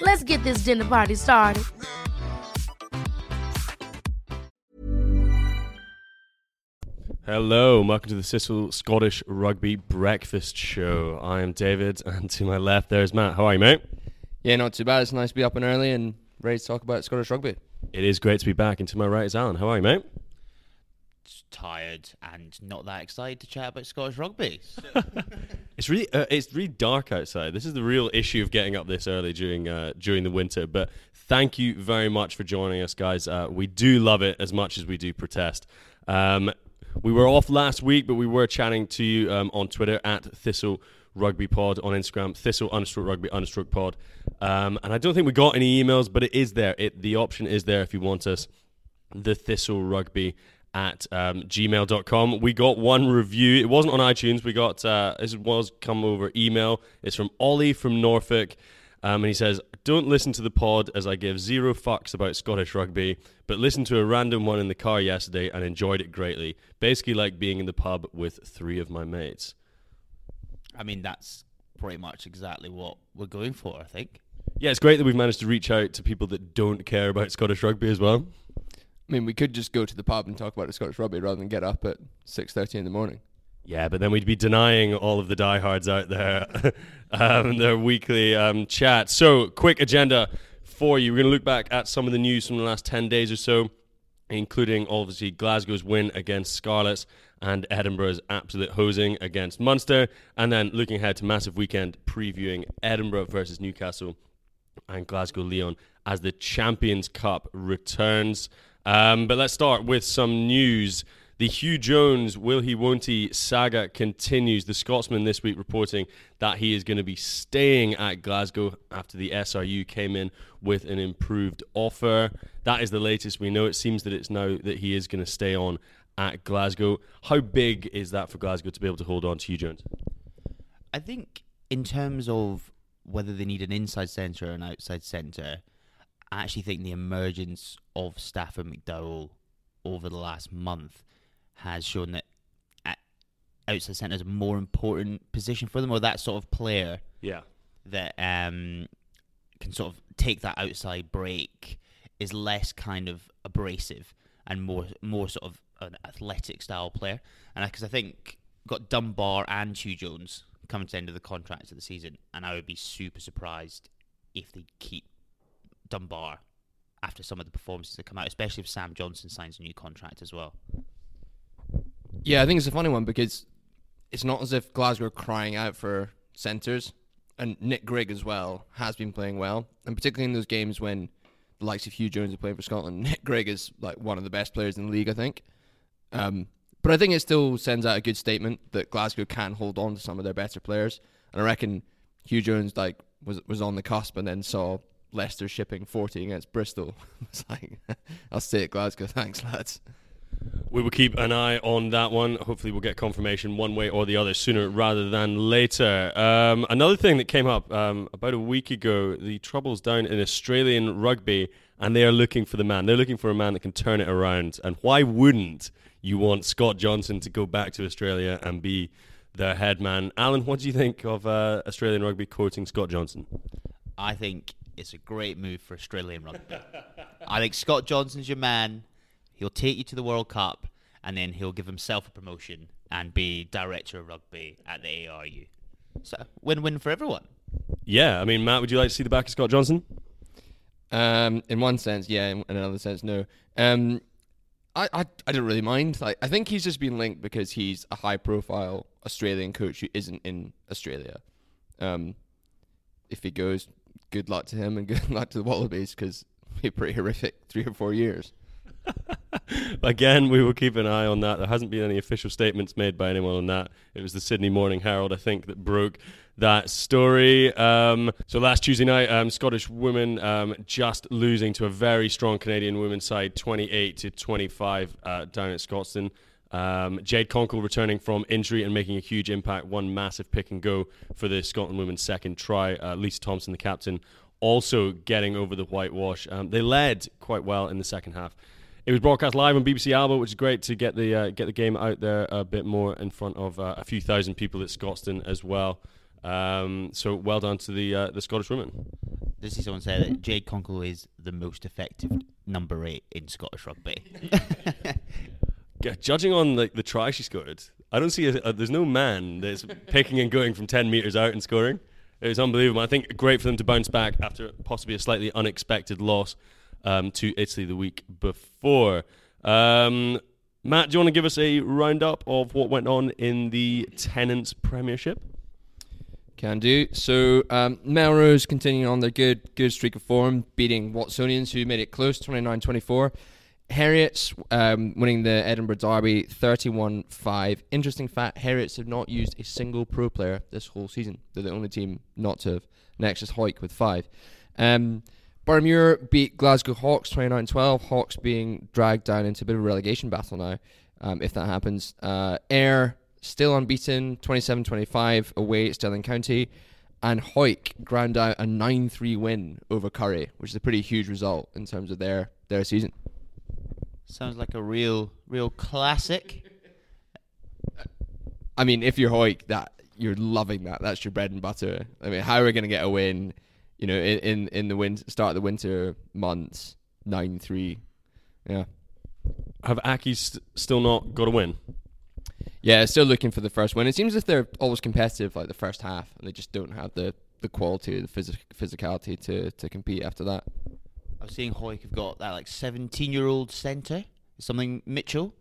Let's get this dinner party started. Hello, and welcome to the Thistle Scottish Rugby Breakfast Show. I am David, and to my left there's Matt. How are you, mate? Yeah, not too bad. It's nice to be up and early and ready to talk about Scottish rugby. It is great to be back, and to my right is Alan. How are you, mate? Tired and not that excited to chat about Scottish rugby. It's really uh, it's really dark outside. This is the real issue of getting up this early during uh, during the winter. But thank you very much for joining us, guys. Uh, we do love it as much as we do protest. Um, we were off last week, but we were chatting to you um, on Twitter at Thistle Rugby Pod on Instagram, Thistle understroke Rugby understroke Pod. Um, and I don't think we got any emails, but it is there. It the option is there if you want us. The Thistle Rugby at um, gmail.com. We got one review. It wasn't on iTunes. We got, uh, this was come over email. It's from Ollie from Norfolk. Um, and he says, Don't listen to the pod as I give zero fucks about Scottish rugby, but listen to a random one in the car yesterday and enjoyed it greatly. Basically, like being in the pub with three of my mates. I mean, that's pretty much exactly what we're going for, I think. Yeah, it's great that we've managed to reach out to people that don't care about Scottish rugby as well. I mean, we could just go to the pub and talk about the Scottish rugby rather than get up at six thirty in the morning. Yeah, but then we'd be denying all of the diehards out there um, their weekly um, chat. So, quick agenda for you. We're going to look back at some of the news from the last 10 days or so, including obviously Glasgow's win against Scarlets and Edinburgh's absolute hosing against Munster. And then looking ahead to massive weekend previewing Edinburgh versus Newcastle and Glasgow Lyon as the Champions Cup returns. Um, but let's start with some news. The Huw Jones, will he, won't he saga continues. The Scotsman this week reporting that he is going to be staying at Glasgow after the SRU came in with an improved offer. That is the latest we know. It seems that it's now that he is going to stay on at Glasgow. How big is that for Glasgow to be able to hold on to Huw Jones? I think, in terms of whether they need an inside centre or an outside centre, I actually think the emergence of Stafford McDowell over the last month has shown that outside centre is a more important position for them, or that sort of player Yeah. that um, can sort of take that outside break is less kind of abrasive and more more sort of an athletic style player. And because I think got Dunbar and Huw Jones coming to the end of the contracts of the season, and I would be super surprised if they keep Dunbar after some of the performances that come out, especially if Sam Johnson signs a new contract as well. Yeah, I think it's a funny one because it's not as if Glasgow are crying out for centres, and Nick Grigg as well has been playing well, and particularly in those games when the likes of Huw Jones are playing for Scotland, Nick Grigg is like one of the best players in the league, I think. Um, but I think it still sends out a good statement that Glasgow can hold on to some of their better players, and I reckon Huw Jones like was was on the cusp and then saw Leicester shipping 40 against Bristol. it's like, I'll stay at Glasgow. Thanks, lads. We will keep an eye on that one. Hopefully, we'll get confirmation one way or the other sooner rather than later. Um, another thing that came up um, about a week ago the troubles down in Australian rugby, and they are looking for the man. They're looking for a man that can turn it around. And why wouldn't you want Scott Johnson to go back to Australia and be their head man? Alan, what do you think of uh, Australian rugby courting Scott Johnson? I think it's a great move for Australian rugby. I think Scott Johnson's your man. He'll take you to the World Cup, and then he'll give himself a promotion and be director of rugby at the ARU. So win-win for everyone. Yeah, I mean, Matt, would you like to see the back of Scott Johnson? Um, in one sense, yeah. In another sense, no. Um, I, I, I don't really mind. Like, I think he's just been linked because he's a high-profile Australian coach who isn't in Australia. Um, if he goes, good luck to him and good luck to the Wallabies because be pretty horrific three or four years. Again, we will keep an eye on that. There hasn't been any official statements made by anyone on that. It was the Sydney Morning Herald, I think, that broke that story. Um, so last Tuesday night, um, Scottish women um, just losing to a very strong Canadian women's side, 28 to 25 uh, down at Scotstoun. Um, Jade Konkel returning from injury and making a huge impact. One massive pick and go for the Scotland women's second try. Uh, Lisa Thompson, the captain, also getting over the whitewash. Um, they led quite well in the second half. It was broadcast live on BBC Alba, which is great to get the uh, get the game out there a bit more in front of uh, a few thousand people at Scotstoun as well. Um, so well done to the uh, the Scottish women. Did see someone say that Jade Konkel is the most effective number eight in Scottish rugby? Judging on like the try she scored, I don't see a, a, there's no man that's picking and going from ten meters out and scoring. It was unbelievable. I think great for them to bounce back after possibly a slightly unexpected loss um, to Italy the week before. Um, Matt, do you want to give us a roundup of what went on in the Tennent's Premiership? Can do. So um, Melrose continuing on their good good streak of form, beating Watsonians who made it close, 29-24. Heriots um, winning the Edinburgh Derby 31-5. Interesting fact, Heriots have not used a single pro player this whole season. They're the only team not to have. Next is Hawick with five. Um, Boroughmuir beat Glasgow Hawks 29-12. Hawks being dragged down into a bit of a relegation battle now, um, if that happens. Uh, Ayr still unbeaten, 27-25 away at Stirling County. And Hawick ground out a 9-3 win over Currie, which is a pretty huge result in terms of their, their season. Sounds like a real, real classic. I mean, if you're Hawick, that you're loving that. That's your bread and butter. I mean, how are we going to get a win? You know, in in, in the win- start of the winter months, nine three. Yeah, Have Accies st- still not got a win? yeah. Still looking for the first win. It seems as if they're always competitive, like the first half, and they just don't have the the quality, the physic- physicality to to compete after that. I was seeing Hawick have got that like 17 year old centre, something Mitchell.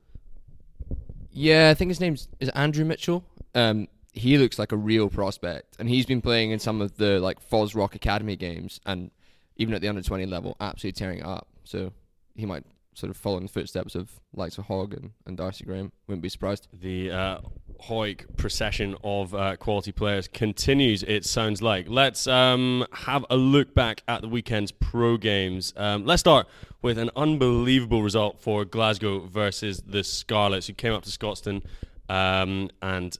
Yeah, I think his name's is Andrew Mitchell. Um, he looks like a real prospect, and he's been playing in some of the like FOSROC Academy games, and even at the under twenty level, absolutely tearing it up. So he might sort of follow in the footsteps of likes of Hogg and, and Darcy Graham. Wouldn't be surprised. The uh, Hawick procession of uh, quality players continues, it sounds like. Let's um, have a look back at the weekend's pro games. Um, let's start with an unbelievable result for Glasgow versus the Scarlets, who came up to Scotstoun um, and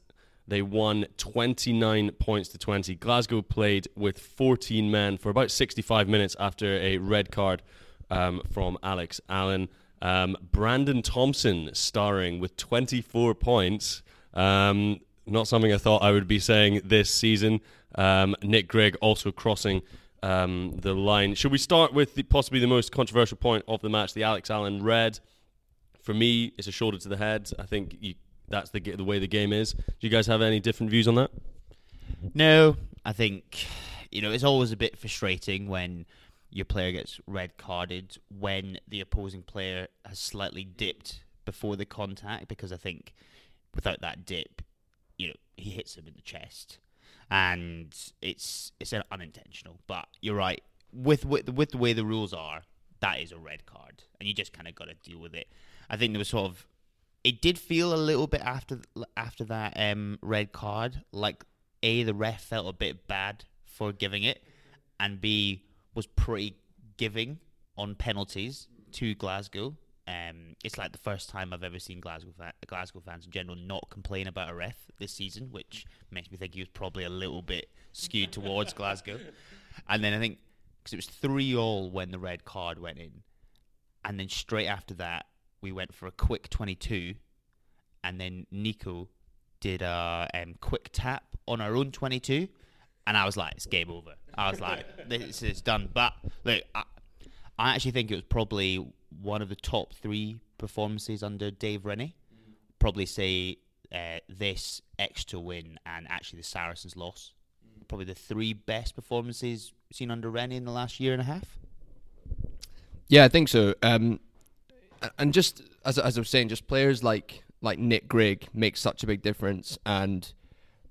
they won 29 points to 20. Glasgow played with 14 men for about 65 minutes after a red card um, from Alex Allan. Um, Brandon Thomson starring with 24 points. Um, not something I thought I would be saying this season. Um, Nick Grigg also crossing um, the line. Should we start with the, possibly the most controversial point of the match, the Alex Allan red? For me, it's a shoulder to the head. I think you, that's the the way the game is. Do you guys have any different views on that? No, I think you know it's always a bit frustrating when your player gets red carded when the opposing player has slightly dipped before the contact because I think without that dip, you know, he hits him in the chest, and it's it's unintentional. But you're right with with with the way the rules are, that is a red card, and you just kind of got to deal with it. I think there was sort of it did feel a little bit after after that um, red card like a the ref felt a bit bad for giving it, and b was pretty giving on penalties to Glasgow. Um, it's like the first time I've ever seen Glasgow fa- Glasgow fans in general not complain about a ref this season, which makes me think he was probably a little bit skewed towards Glasgow. And then I think because it was three all when the red card went in, and then straight after that we went for a quick twenty-two, and then Nico did a um, quick tap on our own twenty-two, and I was like, it's game over. I was like, this is done. But look, I, I actually think it was probably one of the top three performances under Dave Rennie. Probably say uh, this Exeter win and actually the Saracens loss. Probably the three best performances seen under Rennie in the last year and a half. Yeah, I think so. Um, and just as as I was saying, just players like like Nick Grigg make such a big difference, and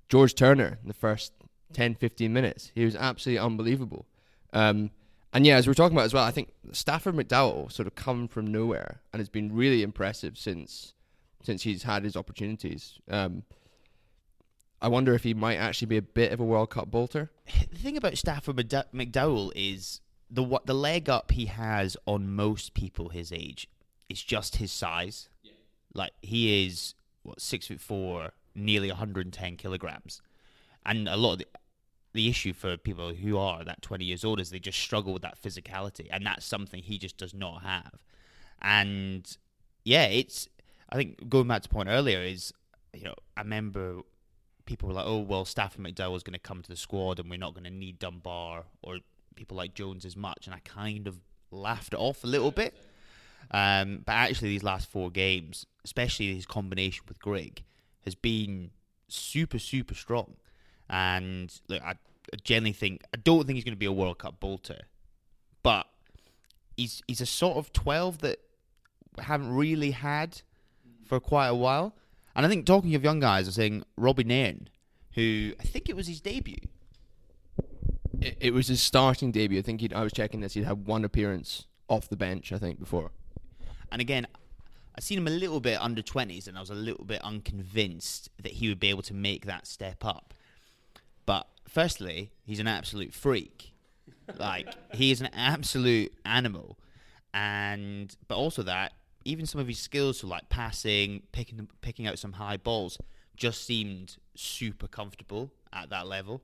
George Turner in the first 10, 15 minutes, he was absolutely unbelievable. Um, and yeah, as we we're talking about as well, I think Stafford McDowell sort of come from nowhere and has been really impressive since since he's had his opportunities. Um, I wonder if he might actually be a bit of a World Cup bolter. the thing about Stafford McD- McDowell is the what the leg up he has on most people his age is just his size. Yeah. Like he is what six foot four, nearly 110 kilograms, and a lot of the, the issue for people who are that 20 years old is they just struggle with that physicality, and that's something he just does not have. And yeah, it's I think going back to point earlier is you know I remember people were like, oh, well, Stafford McDowell's going to come to the squad and we're not going to need Dunbar or people like Jones as much. And I kind of laughed it off a little bit. Um, but actually, these last four games, especially his combination with Grigg has been super, super strong. And look, I generally think, I don't think he's going to be a World Cup bolter, but he's, he's a sort of 12 that we haven't really had for quite a while. And I think talking of young guys, I was saying Robbie Nairn, who I think it was his debut. It, it was his starting debut. I think he'd, I was checking this. He'd had one appearance off the bench, I think, before. And again, I seen him a little bit under 20s, and I was a little bit unconvinced that he would be able to make that step up. But firstly, he's an absolute freak. like he is an absolute animal, and but also that even some of his skills, so like passing, picking picking out some high balls, just seemed super comfortable at that level.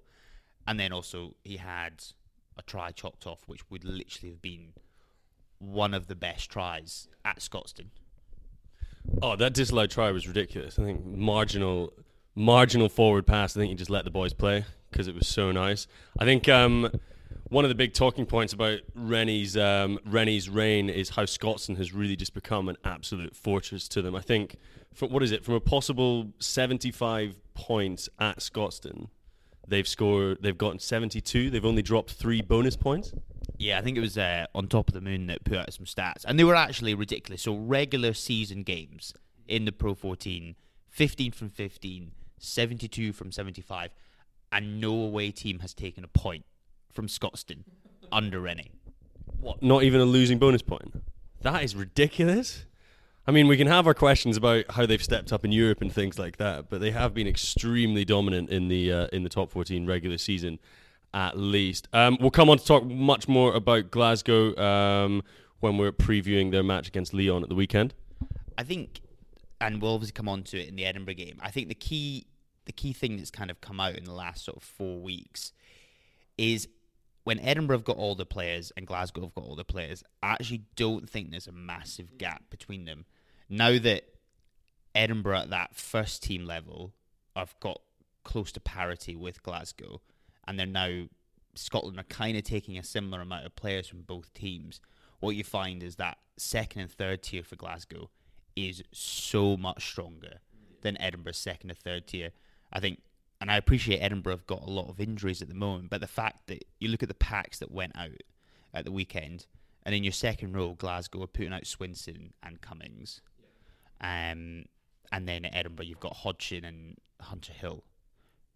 And then also he had a try chopped off, which would literally have been one of the best tries at Scotstoun. Oh, that disallowed try was ridiculous. I think marginal, marginal forward pass. I think you just let the boys play because it was so nice. I think um, one of the big talking points about Rennie's um, Rennie's reign is how Scotstoun has really just become an absolute fortress to them. I think, what is it? From a possible 75 points at Scotstoun, they've scored. They've gotten 72. They've only dropped three bonus points. Yeah, I think it was uh, on top of the moon that put out some stats, and they were actually ridiculous. So regular season games in the Pro 14, 15 from 15, 72 from 75, and no away team has taken a point from Scotstoun under Rennie. What? Not even a losing bonus point. That is ridiculous. I mean, we can have our questions about how they've stepped up in Europe and things like that, but they have been extremely dominant in the uh, in the top 14 regular season, at least. Um, we'll come on to talk much more about Glasgow um, when we're previewing their match against Lyon at the weekend. I think, and we'll obviously come on to it in the Edinburgh game. I think the key, the key thing that's kind of come out in the last sort of four weeks is when Edinburgh have got all the players and Glasgow have got all the players. I actually don't think there's a massive gap between them. Now that Edinburgh at that first team level have got close to parity with Glasgow, and they're now Scotland are kind of taking a similar amount of players from both teams. What you find is that second and third tier for Glasgow is so much stronger than Edinburgh's second and third tier. I think, and I appreciate Edinburgh have got a lot of injuries at the moment, but the fact that you look at the packs that went out at the weekend, and in your second row, Glasgow are putting out Swinson and Cummings, um, and then at Edinburgh you've got Hodgson and Hunter Hill.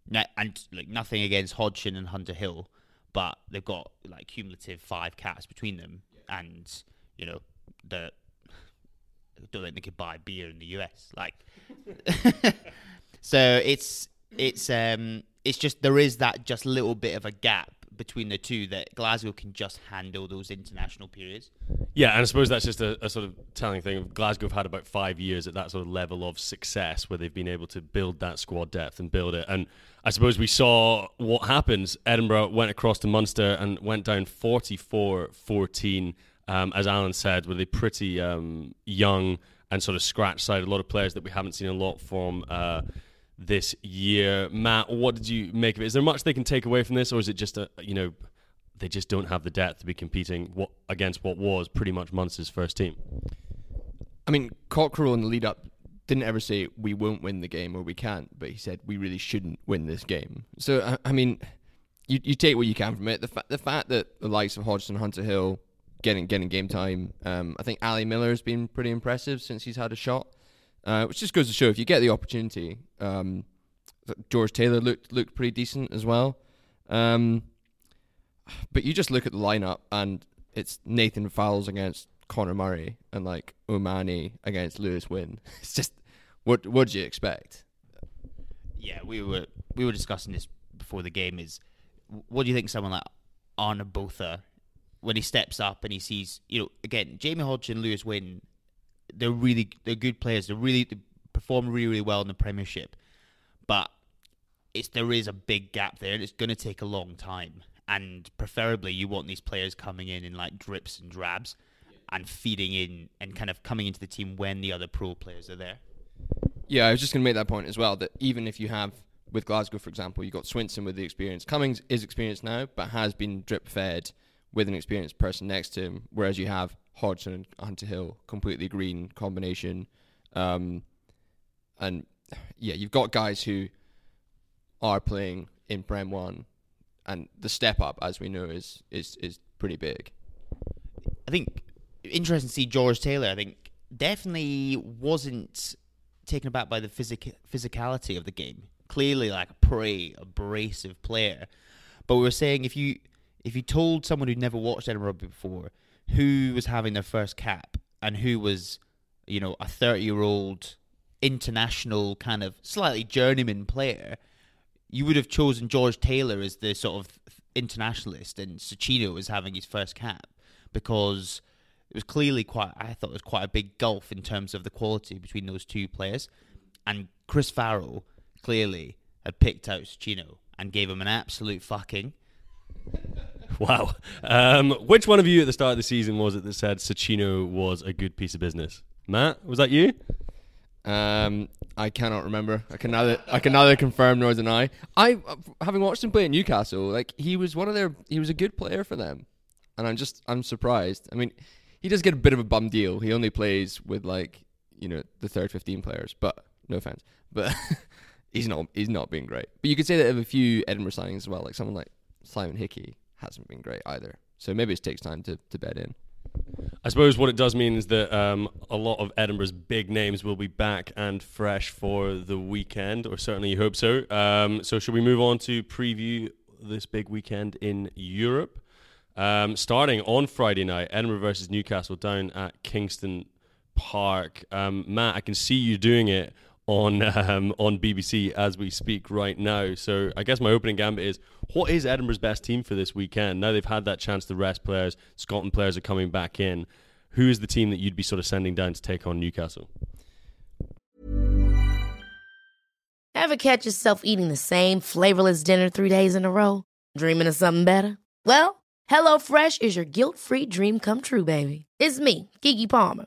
Now, and like nothing against Hodgson and Hunter Hill, but they've got like cumulative five caps between them, and you know the I don't think they could buy beer in the US. Like, so it's it's um it's just there is that just little bit of a gap between the two that Glasgow can just handle those international periods. Yeah, and I suppose that's just a, a, sort of telling thing. Glasgow have had about five years at that sort of level of success where they've been able to build that squad depth and build it. And I suppose we saw what happens. Edinburgh went across to Munster and went down 44 14. Um, as Alan said, with a pretty um, young and sort of scratch side, a lot of players that we haven't seen a lot from. Uh, this year. Matt, what did you make of it? Is there much they can take away from this, or is it just a you know they just don't have the depth to be competing what, against what was pretty much Munster's first team? I mean, Cockerill in the lead up didn't ever say we won't win the game or we can't, but he said we really shouldn't win this game. So I, I mean, you you take what you can from it. The fa- the fact that the likes of Hodgson, Hunter Hill getting getting game time. Um, I think Ali Miller has been pretty impressive since he's had a shot. Uh, which just goes to show if you get the opportunity, um, George Taylor looked looked pretty decent as well. Um, but you just look at the lineup and it's Nathan Fowles against Conor Murray and like O'Mahony against Lewis Wynne. It's just what what do you expect? Yeah, we were we were discussing this before the game. Is what do you think someone like Arne Botha when he steps up and he sees you know again Jamie Hodgson, Lewis Wynne they're really they're good players. They're really they perform really really well in the Premiership, but it's there is a big gap there, and it's going to take a long time. And preferably, you want these players coming in in like drips and drabs, and feeding in and kind of coming into the team when the other pro players are there. Yeah, I was just going to make that point as well. That even if you have with Glasgow, for example, you've got Swinson with the experience. Cummings is experienced now, but has been drip fed with an experienced person next to him. Whereas you have Hodgson and Hunter Hill, completely green combination. Um, and yeah, you've got guys who are playing in Prem One, and the step up, as we know, is is is pretty big. I think interesting to see George Taylor. I think definitely wasn't taken aback by the physic- physicality of the game. Clearly, like a pretty abrasive player. But we were saying if you if you told someone who'd never watched Edinburgh before who was having their first cap and who was, you know, a 30 year old international kind of slightly journeyman player, you would have chosen George Taylor as the sort of internationalist and Socino was having his first cap because it was clearly quite, I thought it was quite a big gulf in terms of the quality between those two players. And Chris Farrell clearly had picked out Socino and gave him an absolute fucking. Wow. Um, which one of you at the start of the season was it that said Socino was a good piece of business? Matt, was that you? Um, I cannot remember. I can neither I can neither confirm nor deny. I, having watched him play at Newcastle, like he was one of their he was a good player for them, and I'm just I'm surprised. I mean, he does get a bit of a bum deal. He only plays with like you know the third fifteen players, but no offense, but he's not he's not being great. But you could say that of a few Edinburgh signings as well, like someone like Simon Hickey hasn't been great either. So maybe it takes time to, to bed in. I suppose what it does mean is that um, a lot of Edinburgh's big names will be back and fresh for the weekend, or certainly you hope so. Um, so, should we move on to preview this big weekend in Europe? Um, starting on Friday night, Edinburgh versus Newcastle down at Kingston Park. Um, Matt, I can see you doing it on um, on BBC as we speak right now. So I guess my opening gambit is: what is Edinburgh's best team for this weekend? Now they've had that chance to rest players, Scotland players are coming back in. Who is the team that you'd be sort of sending down to take on Newcastle? Ever catch yourself eating the same flavorless dinner three days in a row? Dreaming of something better? Well, HelloFresh is your guilt-free dream come true, baby. It's me, Keke Palmer.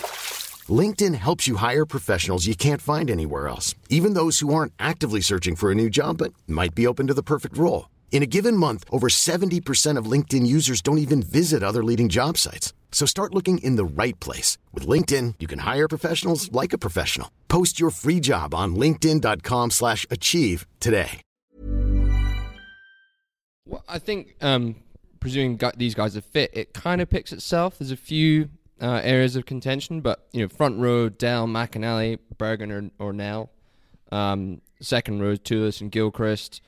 LinkedIn helps you hire professionals you can't find anywhere else, even those who aren't actively searching for a new job but might be open to the perfect role. In a given month, over 70% of LinkedIn users don't even visit other leading job sites. So start looking in the right place. With LinkedIn, you can hire professionals like a professional. Post your free job on linkedin.com slash achieve today. Well, I think um, presuming these guys are fit, it kind of picks itself. There's a few uh, areas of contention, but you know, front row, Dell, McInally, Berghan, or, or Nel. Um, second row, Toolis and Gilchrist.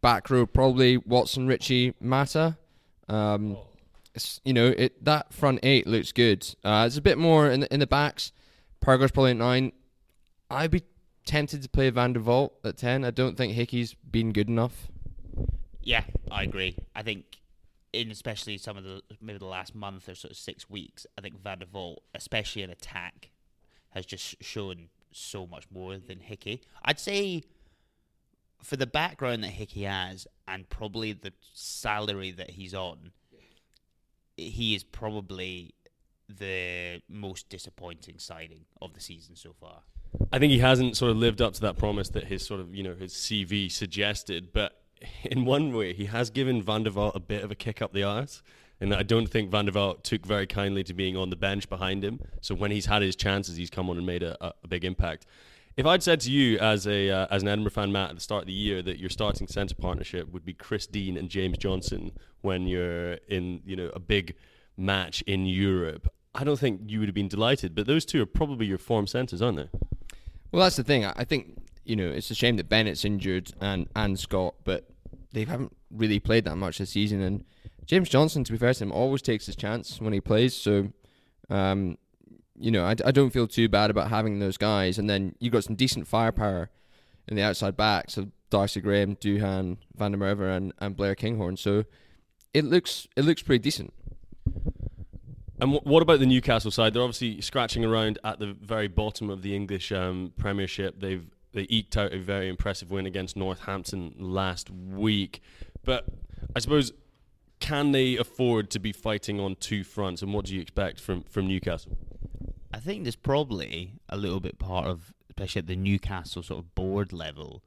Back row, probably Watson, Ritchie, Mata. Um, you know, it that front eight looks good. Uh, it's a bit more in the, in the backs. Parker's probably at nine. I'd be tempted to play Van der Walt at ten. I don't think Hickey's been good enough. Yeah, I agree. I think in especially some of the maybe the last month or sort of six weeks, I think Van der Walt, especially in attack, has just shown so much more than Hickey. I'd say for the background that Hickey has and probably the salary that he's on, he is probably the most disappointing signing of the season so far. I think he hasn't sort of lived up to that promise that his sort of you know his CV suggested. But in one way, he has given Van der Walt a bit of a kick up the arse. And I don't think Van der Walt took very kindly to being on the bench behind him. So when he's had his chances, he's come on and made a, a big impact. If I'd said to you as a uh, as an Edinburgh fan, Matt, at the start of the year that your starting centre partnership would be Chris Dean and James Johnson when you're in you know a big match in Europe, I don't think you would have been delighted. But those two are probably your form centres, aren't they? Well, that's the thing. I think you know it's a shame that Bennett's injured and and Scott, but they haven't really played that much this season. And James Johnson, to be fair to him, always takes his chance when he plays. So, um, you know, I, I don't feel too bad about having those guys. And then you've got some decent firepower in the outside backs of Darcy Graham, Duhan, Van der Merwe, and, and Blair Kinghorn. So it looks it looks pretty decent. And wh- what about the Newcastle side? They're obviously scratching around at the very bottom of the English um, Premiership. They've they eked out a very impressive win against Northampton last week, but I suppose can they afford to be fighting on two fronts? And what do you expect from from Newcastle? I think there's probably a little bit part of, especially at the Newcastle sort of board level,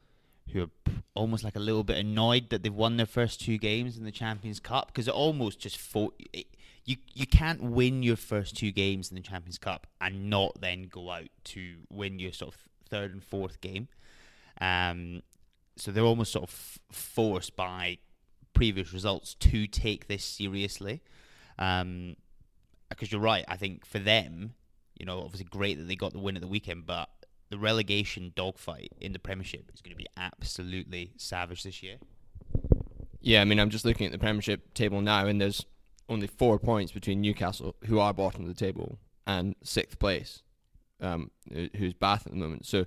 who are almost like a little bit annoyed that they've won their first two games in the Champions Cup because it almost just fo- it, you you can't win your first two games in the Champions Cup and not then go out to win your sort of third and fourth game. Um, so they're almost sort of forced by previous results to take this seriously. Um, because you're right. I think for them, you know, obviously great that they got the win at the weekend, but the relegation dogfight in the Premiership is going to be absolutely savage this year. Yeah, I mean, I'm just looking at the Premiership table now, and there's only four points between Newcastle, who are bottom of the table, and sixth place, um, who's Bath at the moment. So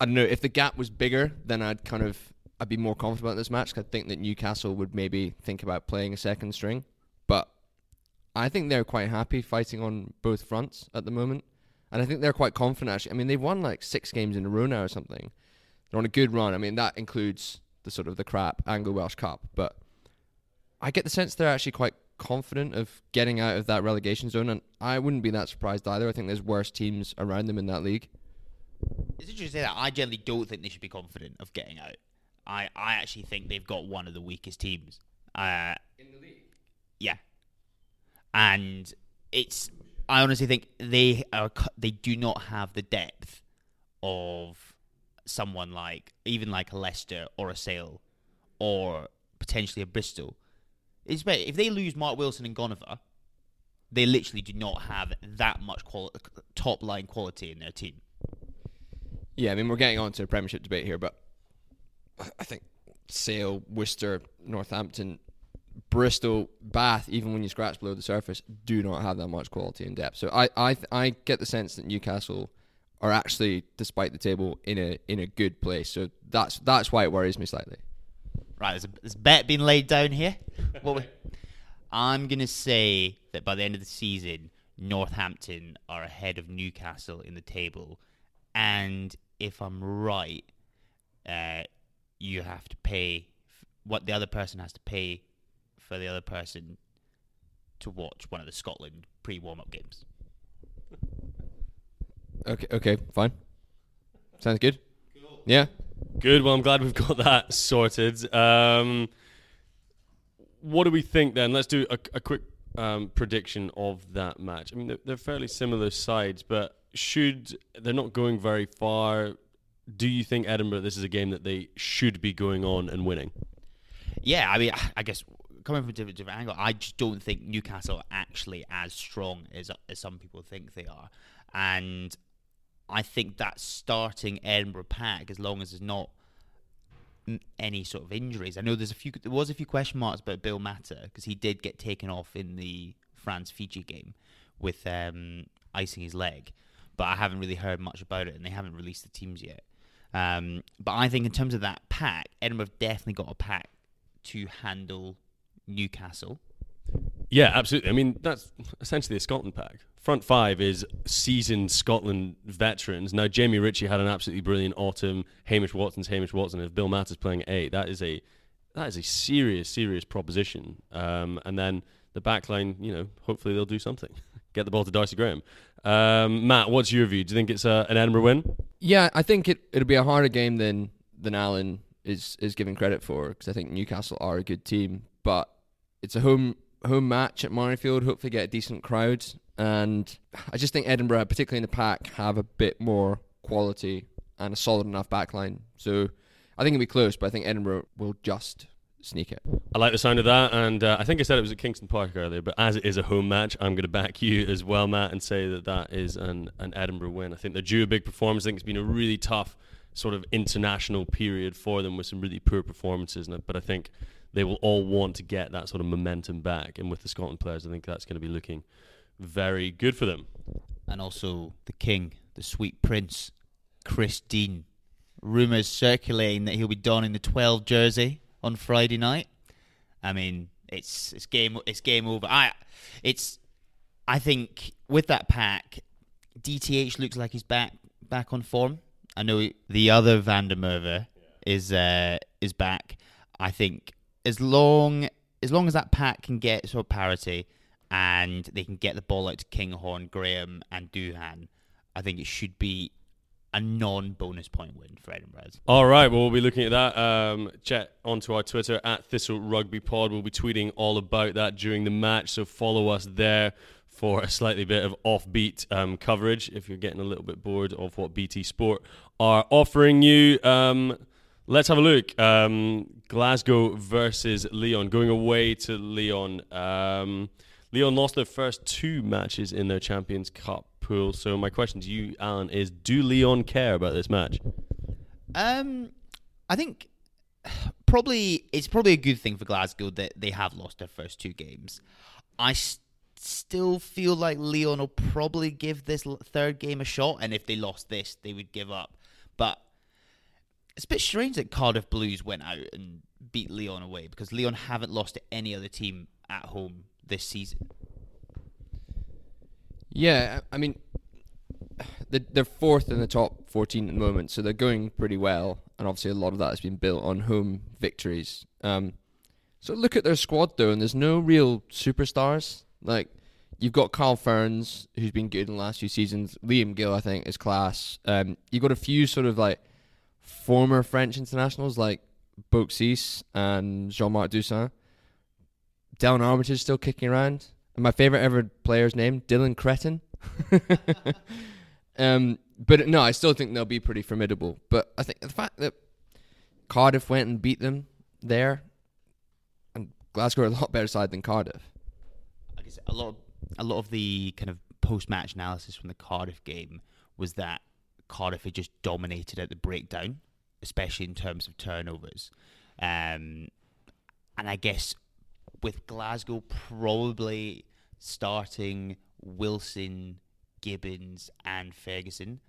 I don't know if the gap was bigger, then I'd kind of I'd be more confident about this match. I think that Newcastle would maybe think about playing a second string, but I think they're quite happy fighting on both fronts at the moment, and I think they're quite confident. Actually, I mean, they've won like six games in a row now or something. They're on a good run. I mean, that includes the sort of the crap Anglo Welsh Cup, but I get the sense they're actually quite confident of getting out of that relegation zone, and I wouldn't be that surprised either. I think there's worse teams around them in that league. It's interesting to say that. I generally don't think they should be confident of getting out. I, I actually think they've got one of the weakest teams. Uh, in the league? Yeah. And it's. I honestly think they are. They do not have the depth of someone like even like a Leicester or a Sale or potentially a Bristol. It's if they lose Mark Wilson and Gonover, they literally do not have that much quali- top line quality in their team. Yeah, I mean we're getting on to a Premiership debate here, but I- think Sale, Worcester, Northampton, Bristol, Bath, even when you scratch below the surface, do not have that much quality and depth. So I I I get the sense that Newcastle are actually, despite the table, in a in a good place. So that's that's why it worries me slightly. Right, there's a, there's a bet being laid down here. What we, I'm going to say that by the end of the season, Northampton are ahead of Newcastle in the table. And if I'm right, uh, you have to pay what the other person has to pay for the other person to watch one of the Scotland pre warm up games. Okay, okay, fine. Sounds good. Yeah. Good. Well, I'm glad we've got that sorted. Um, what do we think then? Let's do a, a quick um, prediction of that match. I mean, they're, they're fairly similar sides, but should they're not going very far? Do you think Edinburgh? This is a game that they should be going on and winning. Yeah, I mean, I guess coming from a different, different angle, I just don't think Newcastle are actually as strong as as some people think they are, and I think that starting Edinburgh pack, as long as there's not any sort of injuries. I know there's a few. There was a few question marks about Bill Mata because he did get taken off in the France Fiji game with um, icing his leg, but I haven't really heard much about it, and they haven't released the teams yet. Um, but I think in terms of that pack, Edinburgh have definitely got a pack to handle Newcastle. Yeah, absolutely. I mean, that's essentially a Scotland pack. Front five is seasoned Scotland veterans. Now, Jamie Ritchie had an absolutely brilliant autumn. Hamish Watson's Hamish Watson. If Bill Mata's playing at eight, that is a that is a serious, serious proposition. Um, and then the back line, you know, hopefully they'll do something. Get the ball to Darcy Graham. Um, Matt, what's your view? Do you think it's a, an Edinburgh win? Yeah, I think it it'll be a harder game than than Alan is is given credit for because I think Newcastle are a good team, but it's a home home match at Murrayfield. Hopefully, get a decent crowd, and I just think Edinburgh, particularly in the pack, have a bit more quality and a solid enough backline. So I think it'll be close, but I think Edinburgh will just sneak it. I like the sound of that, and uh, I think I said it was at Kingston Park earlier, but as it is a home match, I'm going to back you as well, Matt, and say that that is an, an Edinburgh win. I think they're due a big performance. I think it's been a really tough sort of international period for them with some really poor performances, but I think they will all want to get that sort of momentum back. And with the Scotland players, I think that's going to be looking very good for them. And also the king, the sweet prince, Chris Dean. Rumours circulating that he'll be donning the 12 jersey on Friday night. I mean, it's it's game it's game over. I it's I think with that pack, DTH looks like he's back back on form. I know the other Van der Merwe is uh, is back. I think as long as long as that pack can get sort of parity and they can get the ball out to Kinghorn, Graham, and Duhan, I think it should be a non-bonus point win for Edinburgh. All right, well, we'll be looking at that. Um, chat onto our Twitter at Thistle Rugby Pod. We'll be tweeting all about that during the match, so follow us there for a slightly bit of offbeat um, coverage if you're getting a little bit bored of what BT Sport are offering you. Um, let's have a look. Um, Glasgow versus Lyon. going away to Lyon. Um, Lyon lost their first two matches in their Champions Cup pool. So my question to you, Alan, is: Do Lyon care about this match? Um, I think probably it's probably a good thing for Glasgow that they have lost their first two games. I st- still feel like Lyon will probably give this third game a shot, and if they lost this, they would give up. But it's a bit strange that Cardiff Blues went out and beat Lyon away because Lyon haven't lost to any other team at home this season. Yeah, I mean, they're fourth in the top 14 at the moment, so they're going pretty well. And obviously, a lot of that has been built on home victories. Um, so look at their squad though, and there's no real superstars. Like you've got Carl Fearns, who's been good in the last few seasons. Liam Gill, I think, is class. Um, you've got a few sort of like former French internationals like Beauxis and Jean-Marc Doussain. Delon Armitage still kicking around. And my favorite ever player's name, Dylan Cretin. um, but no, I still think they'll be pretty formidable. But I think the fact that Cardiff went and beat them there, and Glasgow are a lot better side than Cardiff. I guess a lot, a lot of the kind of post-match analysis from the Cardiff game was that Cardiff had just dominated at the breakdown, especially in terms of turnovers. Um, and I guess with Glasgow probably starting Wilson, Gibbons, and Ferguson,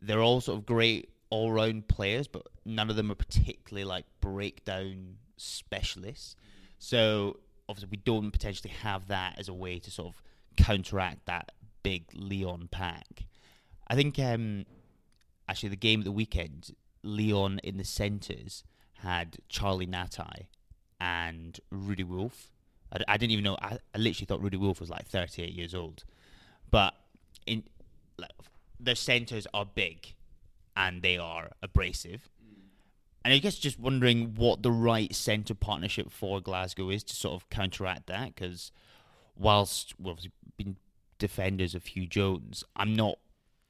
they're all sort of great all round players, but none of them are particularly like breakdown specialists. So obviously, we don't potentially have that as a way to sort of counteract that big Lyon pack. I think um, actually the game at the weekend, Lyon in the centres had Charlie Ngatai and Rudi Wulf. I, I didn't even know. I, I, literally thought Rudi Wulf was like 38 years old, but in like, centres are big and they are abrasive. And I guess just wondering what the right centre partnership for Glasgow is to sort of counteract that, because whilst we've been defenders of Huw Jones, I'm not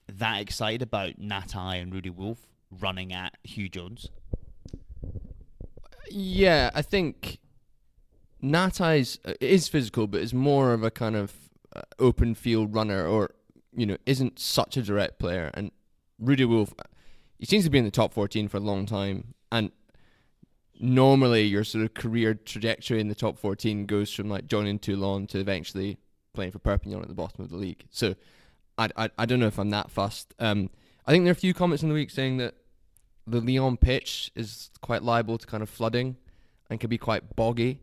that excited about Ngatai and Rudi Wulf running at Huw Jones. Yeah, I think Ngatai's uh, is physical, but is more of a kind of uh, open field runner, or you know, isn't such a direct player. And Rudi Wulf, he seems to be in the top 14 for a long time, and normally your sort of career trajectory in the top 14 goes from like joining Toulon to eventually playing for Perpignan at the bottom of the league. So I, I, I don't know if I'm that fussed. Um, I think there are a few comments in the week saying that the Lyon pitch is quite liable to kind of flooding and can be quite boggy.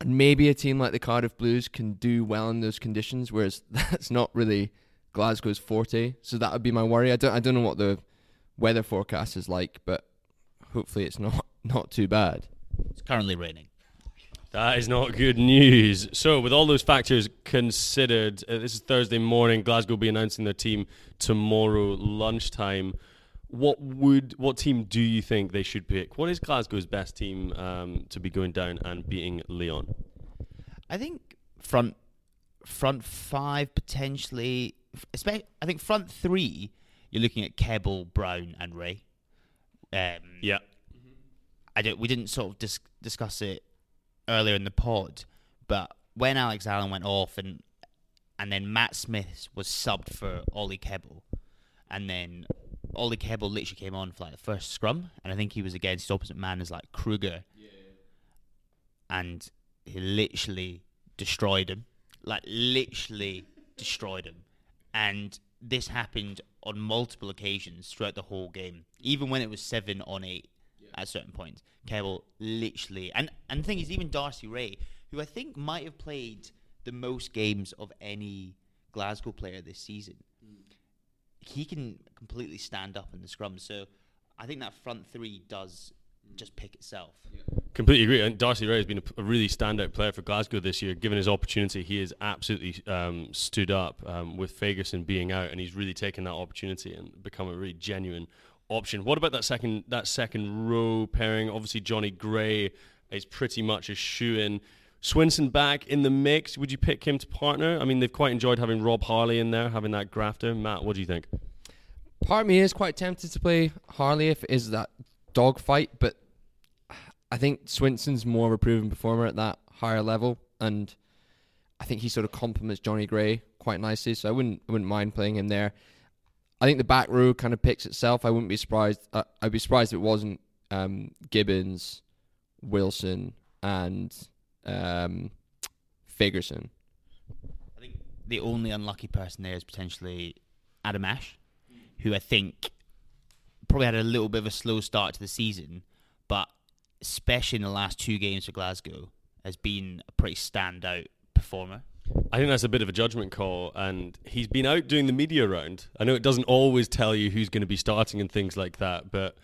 And maybe a team like the Cardiff Blues can do well in those conditions, whereas that's not really Glasgow's forte. So that would be my worry. I don't I don't know what the weather forecast is like, but hopefully it's not not too bad. It's currently raining. That is not good news. So, with all those factors considered, uh, this is Thursday morning. Glasgow will be announcing their team tomorrow lunchtime. What would what team do you think they should pick? What is Glasgow's best team um, to be going down and beating Lyon? I think front front five potentially. I think front three. You're looking at Kebble, Brown, and Rae. Um, Yeah. I don't. We didn't sort of dis- discuss it earlier in the pod, but when Alex Allan went off and and then Matt Smith was subbed for Ollie Kebble, and then Ollie Kebble literally came on for like the first scrum, and I think he was against his opposite man as like Kruger, and he literally destroyed him, like literally destroyed him, and this happened on multiple occasions throughout the whole game, even when it was seven on eight at certain points. Kebble literally, and and the thing is, even D'Arcy Rae, who I think might have played the most games of any Glasgow player this season, he can completely stand up in the scrum. So I think that front three does just pick itself. Completely agree. And D'Arcy Rae has been a, really standout player for Glasgow this year. Given his opportunity, he has absolutely um, stood up um, with Fagerson being out, and he's really taken that opportunity and become a really genuine option. What about that second that second row pairing? Obviously, Jonny Gray is pretty much a shoe in. Swinson back in the mix. Would you pick him to partner? I mean, they've quite enjoyed having Rob Harley in there, having that grafter. Matt, what do you think? Part of me is quite tempted to play Harley if it is that dog fight, but I think Swinson's more of a proven performer at that higher level, and I think he sort of complements Jonny Gray quite nicely. So I wouldn't I wouldn't mind playing him there. I think the back row kind of picks itself. I wouldn't be surprised. Uh, I'd be surprised if it wasn't um, Gibbins, Wilson, and um. I think the only unlucky person there is potentially Adam Ashe, who I think probably had a little bit of a slow start to the season, but especially in the last two games for Glasgow, has been a pretty standout performer. I think that's a bit of a judgment call, and he's been out doing the media round. I know it doesn't always tell you who's going to be starting and things like that, but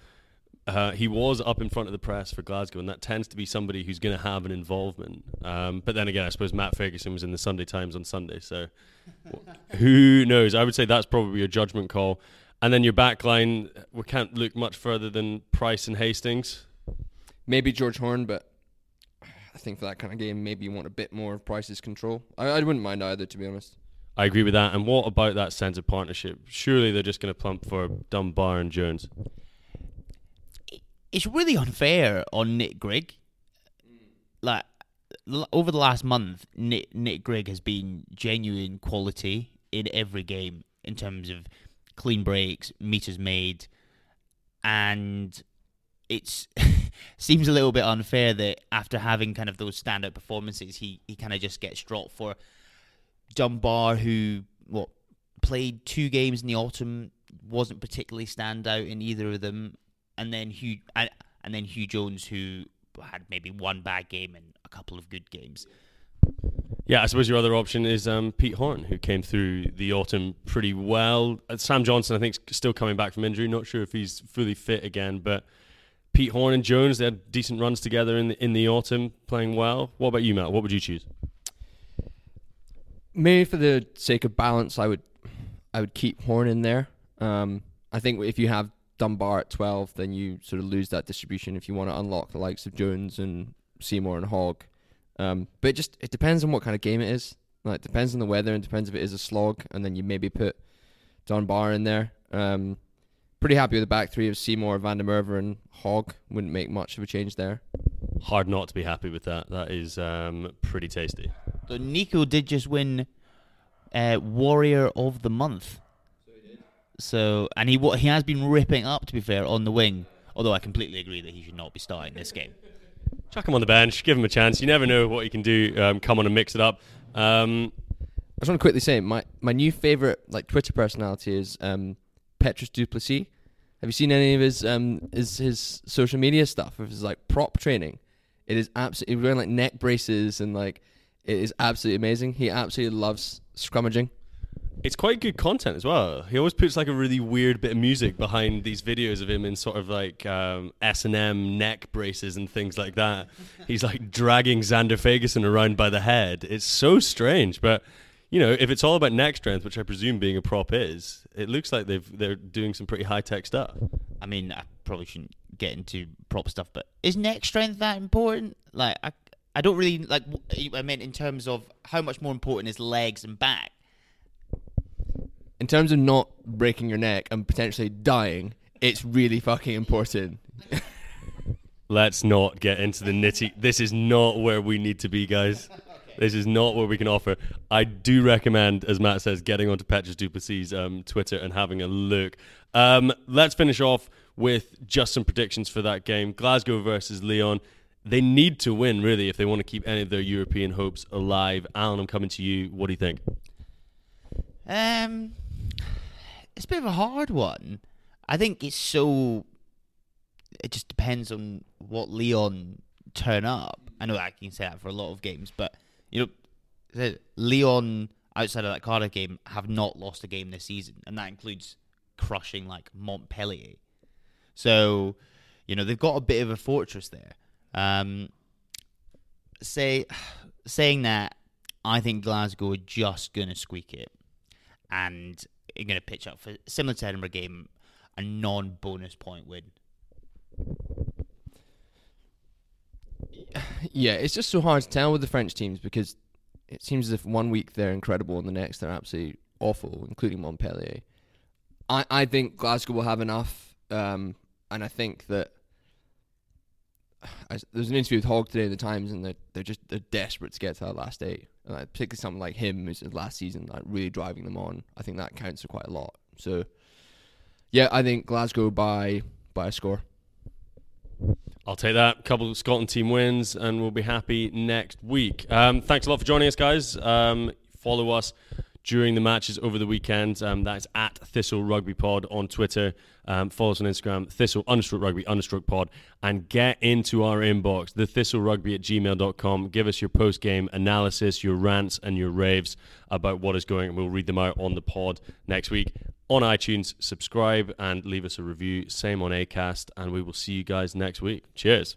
uh, he was up in front of the press for Glasgow, and that tends to be somebody who's going to have an involvement. Um, but then again, I suppose Matt Fagerson was in the Sunday Times on Sunday, so who knows? I would say that's probably a judgment call. And then your back line, we can't look much further than Price and Hastings. Maybe George Horne, but I think for that kind of game, maybe you want a bit more of Price's control. I, I wouldn't mind either, to be honest. I agree with that. And what about that sense of partnership? Surely they're just going to plump for Dunbar and Jones. It's really unfair on Nick Grigg. Like l- over the last month, Nick, Nick Grigg has been genuine quality in every game in terms of clean breaks, meters made, and it's seems a little bit unfair that after having kind of those standout performances, he he kind of just gets dropped for Dunbar, who what played two games in the autumn, wasn't particularly standout in either of them, and then Huw and, and then Huw Jones, who had maybe one bad game and a couple of good games. Yeah, I suppose your other option is um, Pete Horne, who came through the autumn pretty well. Uh, Sam Johnson, I think, is still coming back from injury. Not sure if he's fully fit again, but Pete Horne and Jones, they had decent runs together in the, in the autumn, playing well. What about you, Matt? What would you choose? Maybe for the sake of balance, I would I would keep Horn in there. Um, I think if you have Dunbar at twelve, then you sort of lose that distribution. If you want to unlock the likes of Jones and Seymour and Hogg, um, but it just it depends on what kind of game it is. Like it depends on the weather and depends if it is a slog, and then you maybe put Dunbar in there. Um, pretty happy with the back three of Seymour, Van der Merwe, and Hogg. Wouldn't make much of a change there. hard not to be happy with that. That is um, pretty tasty. So Nico did just win uh, Warrior of the Month. So he did. so and he wa- he has been ripping up to be fair on the wing. Although I completely agree that he should not be starting this game. Chuck him on the bench, give him a chance. You never know what he can do. Um, come on and mix it up. Um, I just want to quickly say my, my new favorite like Twitter personality is um, Petrus du Plessis. Have you seen any of his um his his social media stuff of his like prop training? It is absolutely wearing like neck braces and like it is absolutely amazing. He absolutely loves scrummaging. it's quite good content as well. He always puts like a really weird bit of music behind these videos of him in sort of like um, S and M neck braces and things like that. He's like dragging Zander Fagerson around by the head. It's so strange, but you know, if it's all about neck strength, which I presume being a prop is, it looks like they've they're doing some pretty high tech stuff. I mean, I probably shouldn't get into prop stuff, but is neck strength that important? Like, I, I don't really like. I mean, in terms of how much more important is legs and back. In terms of not breaking your neck and potentially dying, it's really fucking important. Let's not get into the nitty. This is not where we need to be, guys. This is not what we can offer. I do recommend, as Matt says, getting onto Petrus du Plessis' um, Twitter and having a look. Um, let's finish off with just some predictions for that game. Glasgow versus Lyon. They need to win, really, if they want to keep any of their European hopes alive. Alan, I'm coming to you. What do you think? Um, it's a bit of a hard one. I think it's so. It just depends on what Lyon turn up. I know I can say that for a lot of games, but you know, Lyon outside of that Cardiff game have not lost a game this season, and that includes crushing like Montpellier. So, you know, they've got a bit of a fortress there. Um, say, saying that, I think Glasgow are just going to squeak it and going to pitch up for similar to Edinburgh game, a non-bonus point win. Yeah, it's just so hard to tell with the French teams because it seems as if one week they're incredible and the next they're absolutely awful, including Montpellier. I, I think Glasgow will have enough, um, and I think that I, there's an interview with Hogg today in the Times, and they're, they're just they're desperate to get to that last eight. And like, particularly someone like him, who's last season, like really driving them on. I think that counts for quite a lot. So, yeah, I think Glasgow by by a score. I'll take that. A couple of Scotland team wins, and we'll be happy next week. Um, thanks a lot for joining us, guys. Um, follow us during the matches over the weekend. Um, that is at Thistle Rugby Pod on Twitter. Um, follow us on Instagram, Thistle understroke rugby understroke pod, and get into our inbox, the Thistle Rugby at gmail.com. Give us your post game analysis, your rants, and your raves about what is going, and we'll read them out on the pod next week. On iTunes, subscribe and leave us a review. Same on Acast, and we will see you guys next week. Cheers.